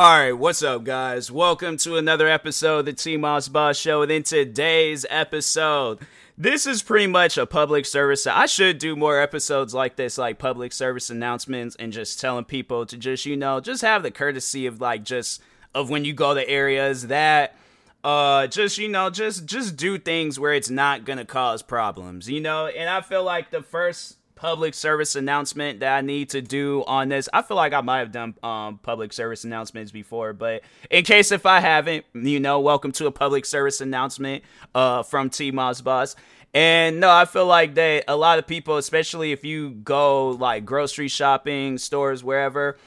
All right, what's up, guys? Welcome to another episode of the T Moss Boss Show. And in today's episode, this is pretty much a public service. I should do more episodes like this, like public service announcements, and just telling people to just, you know, just have the courtesy of like just of when you go to areas that uh just you know just just do things where it's not gonna cause problems you know and i feel like the first public service announcement that I need to do on this. I feel like I might have done um, public service announcements before, but in case if I haven't, you know, welcome to a public service announcement uh, from T Moss Boss. And no, I feel like that a lot of people, especially if you go like grocery shopping, stores, wherever,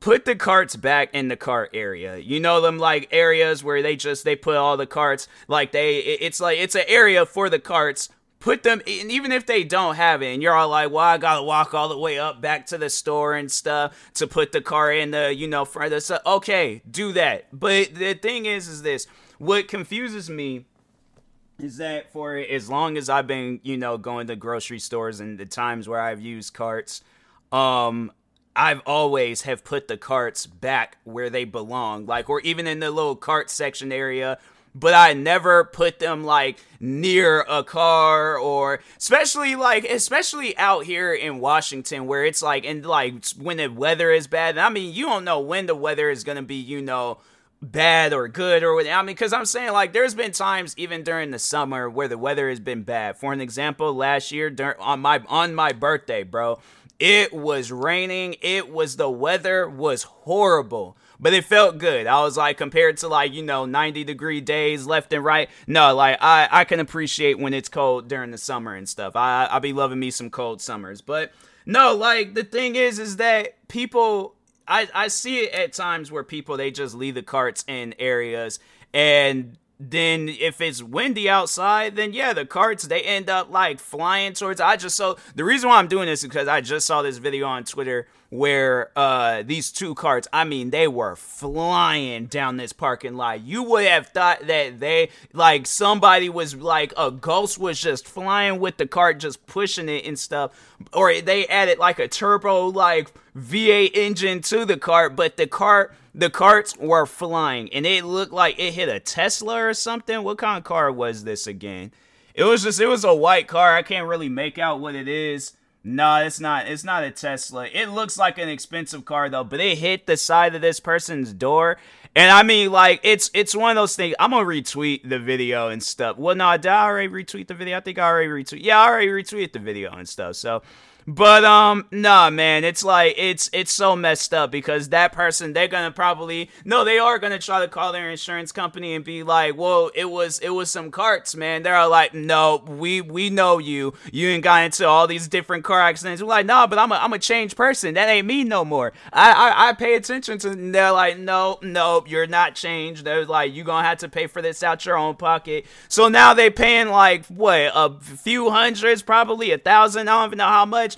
put the carts back in the cart area. You know them like areas where they just they put all the carts like they it's like it's an area for the carts put them and even if they don't have it and you're all like well i gotta walk all the way up back to the store and stuff to put the car in the you know front of the stuff okay do that. But the thing is is this. What confuses me is that for as long as i've been you know going to grocery stores and the times where i've used carts um I've always have put the carts back where they belong, like or even in the little cart section area but I never put them like near a car or especially like especially out here in Washington where it's like and like when the weather is bad. I mean, you don't know when the weather is to be, you know, bad or good or whatever. I mean, because I'm saying like there's been times even during the summer where the weather has been bad. For an example, last year during on my on my birthday, bro, it was raining. It was the weather was horrible but it felt good. I was like, compared to like, you know, 90 degree days left and right. No, like, I, I can appreciate when it's cold during the summer and stuff. I, I'll be loving me some cold summers. But no, like, the thing is, is that people, I, I see it at times where people, they just leave the carts in areas and then if it's windy outside, then yeah, the carts they end up like flying towards. I just saw the reason why I'm doing this is because I just saw this video on Twitter where uh these two carts, I mean, they were flying down this parking lot. You would have thought that they like somebody was like a ghost was just flying with the cart, just pushing it and stuff, or they added like a turbo like V8 engine to the cart, but the cart the carts were flying and it looked like it hit a Tesla or something. What kind of car was this again? It was just it was a white car. I can't really make out what it is. No, it's not. It's not a Tesla. It looks like an expensive car though, but it hit the side of this person's door. And I mean, like, it's it's one of those things. I'm gonna retweet the video and stuff. Well, no, I already retweet the video? I think I already retweet. Yeah, I already retweeted the video and stuff. So but um nah man, it's like it's it's so messed up because that person they're gonna probably no, they are gonna try to call their insurance company and be like, Well, it was it was some carts, man. They're like, No, we we know you. You ain't got into all these different car accidents. We're like, no, but I'm a I'm a changed person. That ain't me no more. I I, I pay attention to and they're like, No, no, you're not changed. They're like, you gonna have to pay for this out your own pocket. So now they paying like what, a few hundreds, probably a thousand, I don't even know how much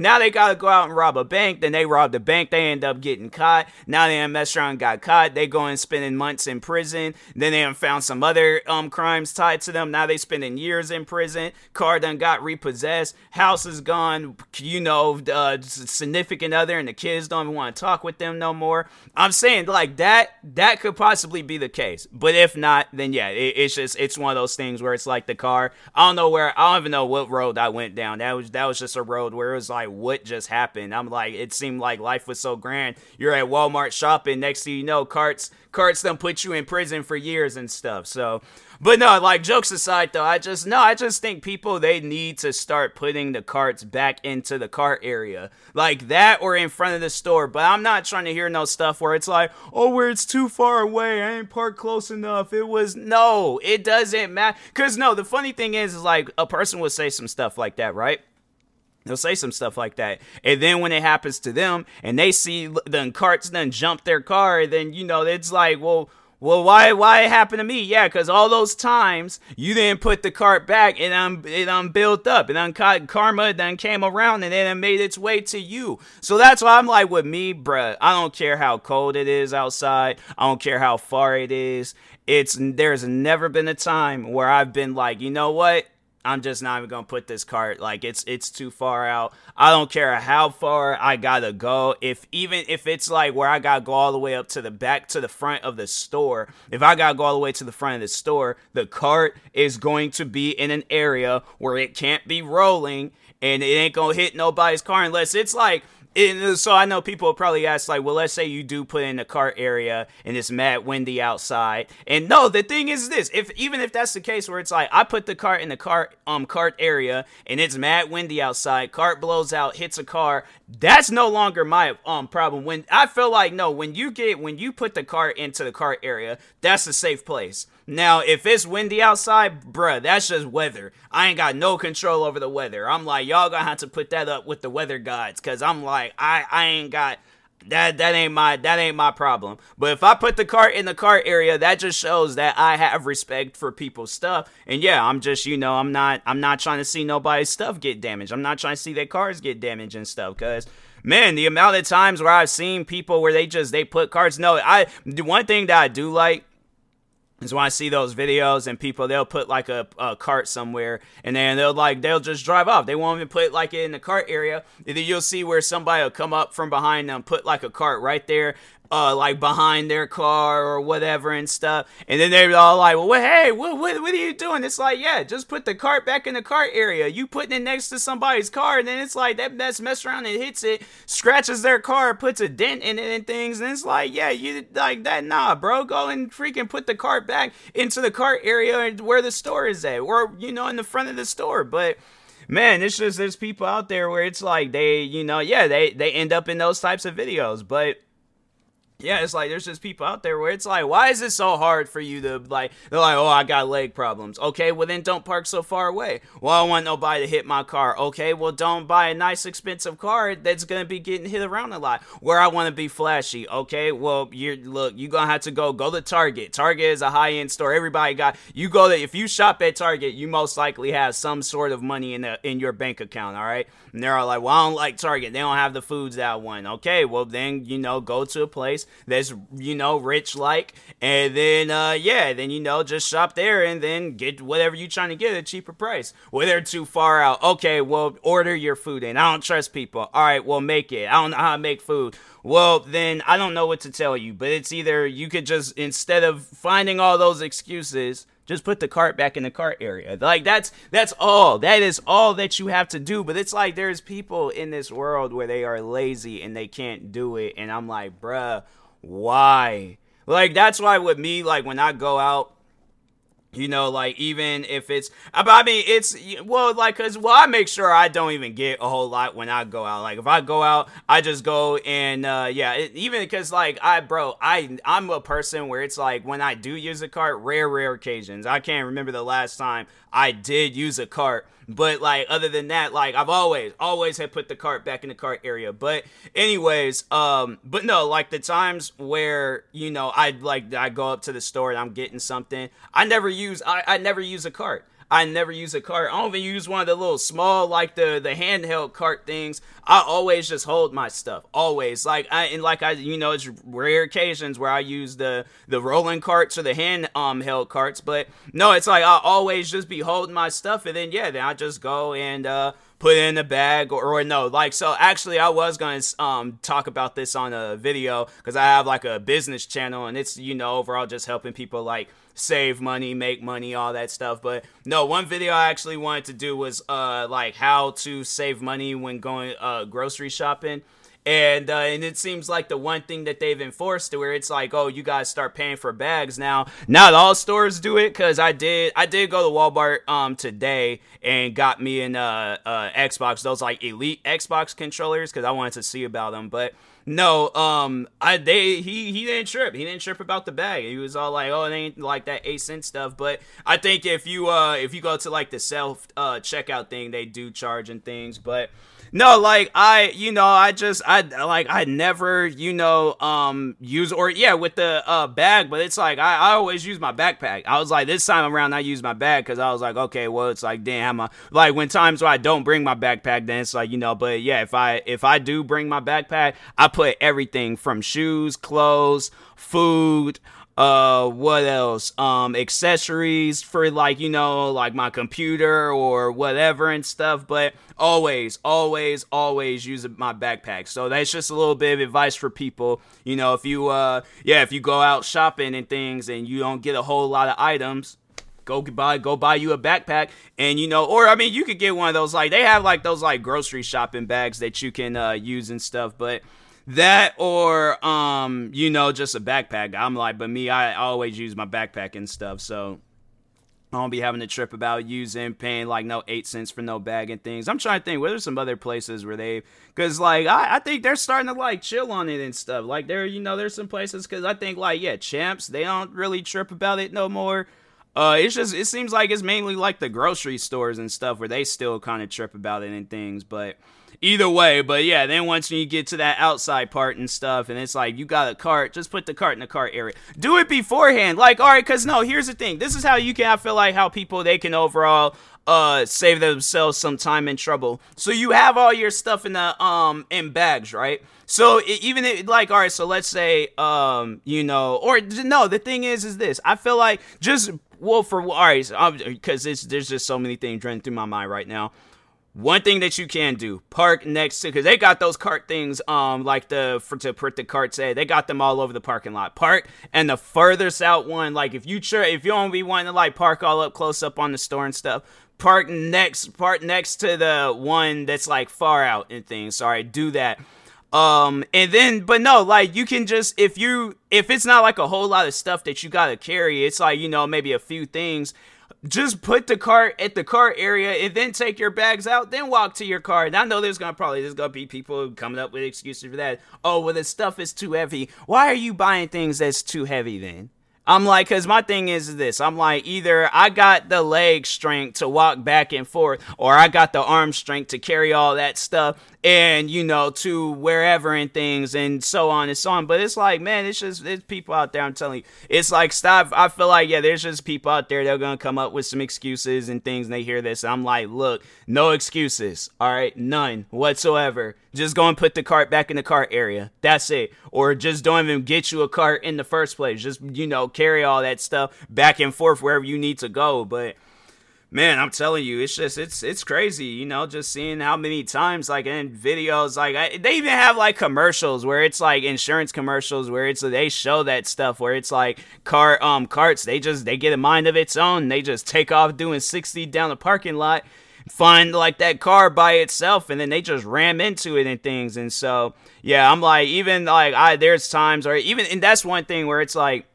now they gotta go out and rob a bank. Then they rob the bank. They end up getting caught. Now they mess around got caught. They go and spending months in prison. Then they found some other um crimes tied to them. Now they spending years in prison. Car done got repossessed. House is gone. You know, uh, significant other and the kids don't even want to talk with them no more. I'm saying like that. That could possibly be the case. But if not, then yeah, it, it's just it's one of those things where it's like the car. I don't know where. I don't even know what road I went down. That was that was just a road where it was like what just happened. I'm like, it seemed like life was so grand. You're at Walmart shopping, next thing you know, carts carts them put you in prison for years and stuff. So but no, like jokes aside though, I just no, I just think people they need to start putting the carts back into the cart area. Like that or in front of the store. But I'm not trying to hear no stuff where it's like, oh, where it's too far away, I ain't parked close enough. It was no, it doesn't matter. Cause no, the funny thing is, is like a person would say some stuff like that, right? They'll say some stuff like that. And then when it happens to them and they see the carts then jump their car, then, you know, it's like, well, well, why why it happened to me? Yeah, because all those times you didn't put the cart back and um it um built up and then karma then came around and then it made its way to you. So that's why I'm like with me, bruh. I don't care how cold it is outside. I don't care how far it is. It's there's never been a time where I've been like, you know what? I'm just not even gonna put this cart like it's it's too far out. I don't care how far I gotta go. If even if it's like where I gotta go all the way up to the back to the front of the store, if I gotta go all the way to the front of the store, the cart is going to be in an area where it can't be rolling and it ain't gonna hit nobody's car unless it's like and so I know people probably ask, like, well, let's say you do put in the cart area and it's mad windy outside. And no, the thing is this: if even if that's the case, where it's like I put the cart in the cart um cart area and it's mad windy outside, cart blows out, hits a car, that's no longer my um problem. When I feel like no, when you get when you put the cart into the cart area, that's a safe place. Now, if it's windy outside, bruh, that's just weather. I ain't got no control over the weather. I'm like, y'all gonna have to put that up with the weather gods, cause I'm like, I I ain't got that that ain't my that ain't my problem. But if I put the cart in the cart area, that just shows that I have respect for people's stuff. And yeah, I'm just you know I'm not I'm not trying to see nobody's stuff get damaged. I'm not trying to see their cars get damaged and stuff. Cause man, the amount of times where I've seen people where they just they put carts. No, I the one thing that I do like is when I see those videos and people they'll put like a, a, cart somewhere and then they'll like they'll just drive off. They won't even put like it in the cart area. Then you'll see where somebody will come up from behind them, put like a cart right there uh, like behind their car or whatever and stuff. And then they're all like, well, hey, what, what, what are you doing? It's like, yeah, just put the cart back in the cart area. You putting it next to somebody's car, and then it's like that mess mess around and hits it, scratches their car, puts a dent in it and things. And it's like, yeah, you like that. Nah, bro, go and freaking put the cart back into the cart area where the store is at, or, you know, in the front of the store. But, man, it's just there's people out there where it's like they, you know, yeah, they they end up in those types of videos, but yeah, it's like there's just people out there where it's like, why is it so hard for you to like? They're like, oh, I got leg problems. Okay, well then don't park so far away. Well, I want nobody to hit my car. Okay, well don't buy a nice expensive car that's gonna be getting hit around a lot. Where I want to be flashy. Okay, well you're look, you gonna have to go go to Target. Target is a high end store. Everybody got you go there. If you shop at Target, you most likely have some sort of money in the in your bank account. All right, and they're all like, well, I don't like Target. They don't have the foods that one. Okay, well then you know go to a place that's you know rich like and then uh yeah then you know just shop there and then get whatever you're trying to get at a cheaper price. Well they're too far out. Okay well order your food in. I don't trust people. All right well make it. I don't know how to make food. Well then i don't know what to tell you but it's either you could just instead of finding all those excuses just put the cart back in the cart area. Like that's that's all. That is all that you have to do. But it's like there's people in this world where they are lazy and they can't do it. And I'm like, bruh, why? Like that's why with me, like when I go out, you know, like even if it's, I mean, it's well, like, cause well, I make sure I don't even get a whole lot when I go out. Like if I go out, I just go and uh yeah, it, even because like I, bro, I I'm a person where it's like when I do use a cart, rare, rare occasions. I can't remember the last time I did use a cart but like other than that, like I've always always had put the cart back in the cart area. But anyways, um, but no, like the times where you know I like I go up to the store and I'm getting something, I never use I, I never use a cart. I never use a cart. I don't even use one of the little small, like the the handheld cart things. I always just hold my stuff. Always, like I and like I, you know, it's rare occasions where I use the the rolling carts or the hand um held carts. But no, it's like I always just be holding my stuff, and then yeah, then I just go and uh put it in the bag or, or no like so actually i was to um talk about this on a video because i have like a business channel and it's you know overall just helping people like save money make money all that stuff. But no one video i actually wanted to do was uh like how to save money when going uh grocery shopping. And uh, and it seems like the one thing that they've enforced to where it's like oh you guys start paying for bags now. Not all stores do it because i did i did go to walmart um today and got me an uh, uh xbox those like elite xbox controllers because i wanted to see about them but no, um, I they he he didn't trip. He didn't trip about the bag. He was all like, "Oh, it ain't like that eight cent stuff." But I think if you uh if you go to like the self uh, checkout thing, they do charge and things. But no, like I, you know, I just I like I never, you know, um use or yeah with the uh bag, but it's like I, I always use my backpack. I was like this time around I use my bag because I was like okay, well it's like damn, I like when times where I don't bring my backpack, then it's like you know, but yeah, if I if I do bring my backpack, I put everything from shoes, clothes, food uh what else? Um accessories for like you know like my computer or whatever and stuff but always always always use my backpack. So that's just a little bit of advice for people. You know if you uh yeah if you go out shopping and things and you don't get a whole lot of items go buy go buy you a backpack and you know or i mean you could get one of those like they have like those like grocery shopping bags that you can uh use and stuff but that or um you know just a backpack i'm like but me i always use my backpack and stuff so I don't be having a trip about using paying like no eight cents for no bag and things. I'm trying to think where there's some other places where they, cause like I, I think they're starting to like chill on it and stuff. Like there, you know, there's some places cause I think like yeah, champs they don't really trip about it no more. Uh, it's just it seems like it's mainly like the grocery stores and stuff where they still kind of trip about it and things, but either way, but yeah, then once you get to that outside part and stuff, and it's like you got a cart, just put the cart in the cart area. Do it beforehand. Like, all right, because no, here's the thing. This is how you can, I feel like, how people they can overall uh save themselves some time and trouble. So you have all your stuff in the um in bags, right? So it, even like all right, so let's say um you know or no, the thing is is this. I feel like just well for all right, because there's just so many things running through my mind right now. One thing that you can do, park next to, because they got those cart things, um, like the for to put the cart they got them all over the parking lot. Park and the furthest out one, like if you sure if you don't be wanting to like park all up close up on the store and stuff, park next, park next to the one that's like far out and things. Sorry, do that. Um, and then, but no, like you can just if you if it's not like a whole lot of stuff that you gotta carry, it's like you know maybe a few things just put the cart at the cart area and then take your bags out, then walk to your car. And I know there's gonna probably there's gonna be people coming up with excuses for that. Oh, well, the stuff is too heavy. Why are you buying things that's too heavy then? I'm like, cause my thing is this. I'm like, either I got the leg strength to walk back and forth, or I got the arm strength to carry all that stuff and you know to wherever and things and so on and so on. But it's like, man, it's just there's people out there. I'm telling you, it's like stop. I feel like yeah, there's just people out there that are gonna come up with some excuses and things. and They hear this. I'm like, look, no excuses. All right, none whatsoever. Just go and put the cart back in the cart area. That's it. Or just don't even get you a cart in the first place. Just you know carry all that stuff back and forth wherever you need to go. But man, I'm telling you, it's just it's it's crazy, you know, just seeing how many times like in videos like I, they even have like commercials where it's like insurance commercials where it's they show that stuff where it's like car um carts they just they get a mind of its own, they just take off doing 60 down the parking lot find like that car by itself and then they just ram into it and things and so yeah i'm like even like i there's times or even and that's one thing where it's like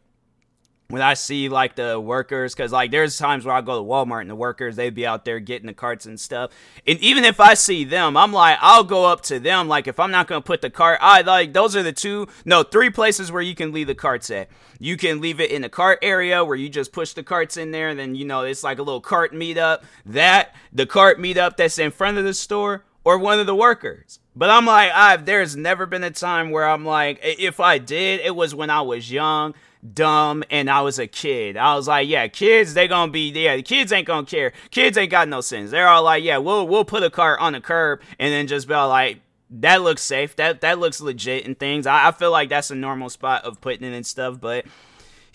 when I see like the workers, because like there's times where I go to Walmart and the workers they'd be out there getting the carts and stuff, and even if I see them, I'm like I'll go up to them. Like if I'm not gonna put the cart, I like those are the two, no, three places where you can leave the carts at. You can leave it in the cart area where you just push the carts in there, and then you know it's like a little cart meetup. That the cart meetup that's in front of the store or one of the workers. But I'm like, I've there's never been a time where I'm like, if I did, it was when I was young dumb and I was a kid. I was like, yeah, kids, they gonna be yeah, the kids ain't gonna care. Kids ain't got no sense. They're all like, yeah, we'll we'll put a car on the curb and then just be like that looks safe. That that looks legit and things. I, I feel like that's a normal spot of putting it and stuff, but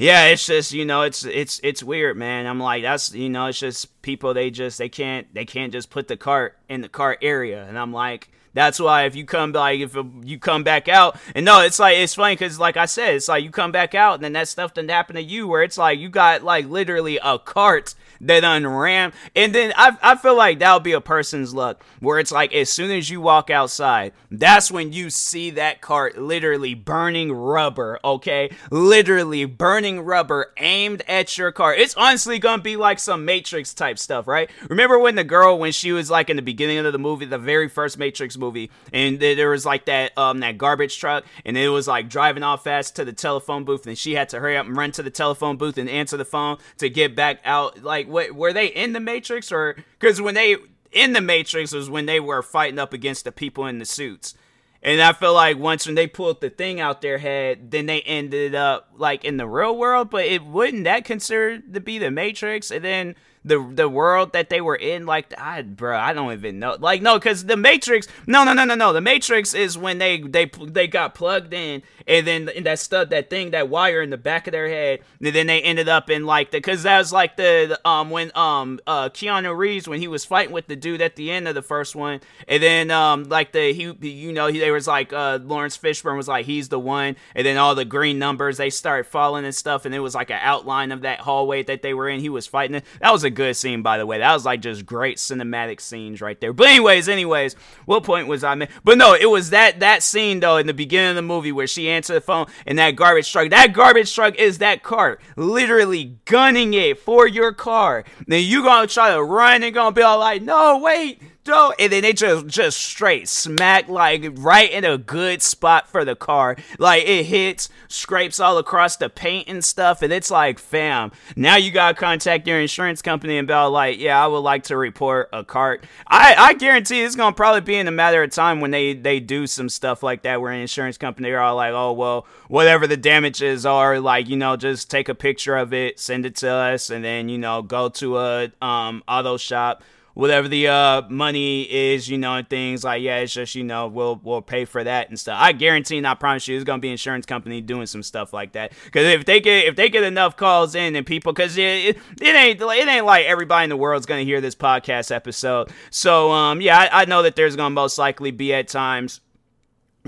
yeah, it's just you know, it's it's it's weird, man. I'm like, that's you know, it's just people they just they can't they can't just put the cart in the cart area, and I'm like, that's why if you come like if you come back out and no, it's like it's funny because like I said, it's like you come back out and then that stuff doesn't happen to you where it's like you got like literally a cart that unram and then I I feel like that'll be a person's luck where it's like as soon as you walk outside, that's when you see that cart literally burning rubber, okay? Literally burning rubber aimed at your car. It's honestly gonna be like some Matrix type stuff, right? Remember when the girl when she was like in the beginning of the movie, the very first Matrix movie, and there was like that um that garbage truck, and it was like driving off fast to the telephone booth, and she had to hurry up and run to the telephone booth and answer the phone to get back out. Like, what were they in the Matrix or because when they in the Matrix was when they were fighting up against the people in the suits. And I feel like once when they pulled the thing out their head, then they ended up like in the real world. But it wouldn't that considered to be the Matrix? And then the the world that they were in like I bro I don't even know. Like no because the Matrix no no no no no. The Matrix is when they they they got plugged in and then in that stud that thing that wire in the back of their head and then they ended up in like the because that was like the, the, um when um uh Keanu Reeves when he was fighting with the dude at the end of the first one and then um like the he you know he there was like uh Laurence Fishburne was like he's the one and then all the green numbers they start falling and stuff and it was like an outline of that hallway that they were in he was fighting it. That was a good scene, by the way. That was like just great cinematic scenes right there. But anyways, anyways, what point was I making? But no, it was that that scene though in the beginning of the movie where she answered the phone and that garbage truck. That garbage truck is that car, literally gunning it for your car. Then you gonna try to run and gonna be all like, no, wait dope. And then they just just straight smack like right in a good spot for the car. Like it hits, scrapes all across the paint and stuff, and it's like, fam, now you gotta contact your insurance company and be like, yeah, I would like to report a cart. I, I guarantee it's gonna probably be in a matter of time when they they do some stuff like that where an insurance company are all like, oh well, whatever the damages are, like, you know, just take a picture of it, send it to us, and then, you know, go to a um auto shop whatever the uh, money is, you know, and things like yeah, it's just you know we'll we'll pay for that and stuff. I guarantee and I promise you, it's gonna be insurance company doing some stuff like that. Because if they get if they get enough calls in and people, because it, it, it ain't it ain't like everybody in the world's gonna hear this podcast episode. So um yeah, I, I know that there's gonna most likely be at times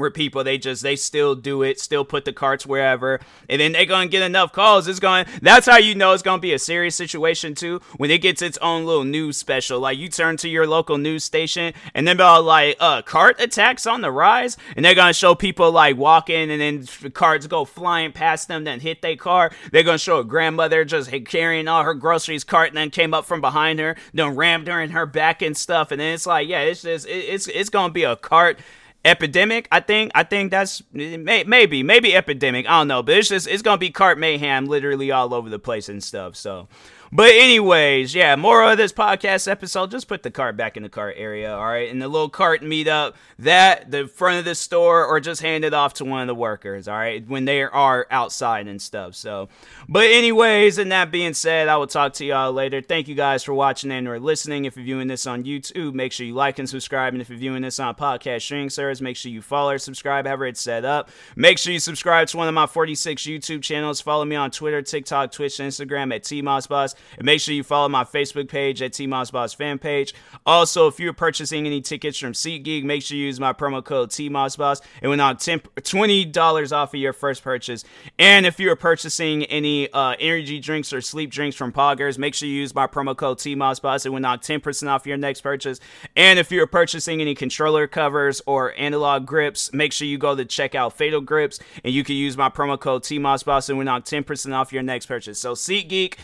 where people. They just they still do it still put the carts wherever. And then they're gonna get enough calls. It's going that's how you know it's gonna be a serious situation too. When it gets its own little news special. Like you turn to your local news station and then about like uh cart attacks on the rise? And they're gonna show people like walking and then carts go flying past them then hit their car. They're gonna show a grandmother just carrying all her groceries cart and then came up from behind her then rammed her in her back and stuff. And then it's like yeah it's just it, it's it's gonna be a cart epidemic. I think I think that's may, maybe maybe epidemic. I don't know, but it's just it's gonna be cart mayhem literally all over the place and stuff. So but anyways, yeah, more of this podcast episode. Just put the cart back in the cart area, all right? In the little cart meetup, that the front of the store, or just hand it off to one of the workers, all right? When they are outside and stuff. So, but anyways, and that being said, I will talk to y'all later. Thank you guys for watching and or listening. If you're viewing this on YouTube, make sure you like and subscribe. And if you're viewing this on podcast streaming service, make sure you follow or subscribe, however it's set up. Make sure you subscribe to one of my 46 YouTube channels. Follow me on Twitter, TikTok, Twitch, Instagram at TMossBoss. And make sure you follow my Facebook page at T Moss Boss fan page. Also, if you're purchasing any tickets from SeatGeek, make sure you use my promo code T Moss Boss. It will knock $20 off of your first purchase. And if you're purchasing any uh, energy drinks or sleep drinks from Poggers, make sure you use my promo code T Moss Boss. It will knock 10% off your next purchase. And if you're purchasing any controller covers or analog grips, make sure you go to check out Fatal Grips and you can use my promo code T Moss Boss and we knock 10% off your next purchase. So SeatGeek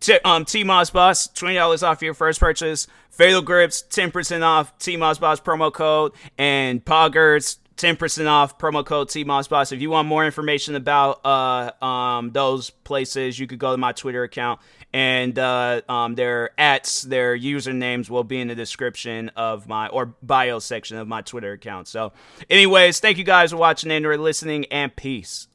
T- um, T-Moss Boss, $20 off your first purchase. Fatal Grips, 10% off T-Moss Boss promo code. And Poggers, 10% off promo code T-Moss Boss. If you want more information about uh, um, those places, you could go to my Twitter account. And uh, um, their ats, their usernames will be in the description of my, or bio section of my Twitter account. So anyways, thank you guys for watching and or listening, and peace.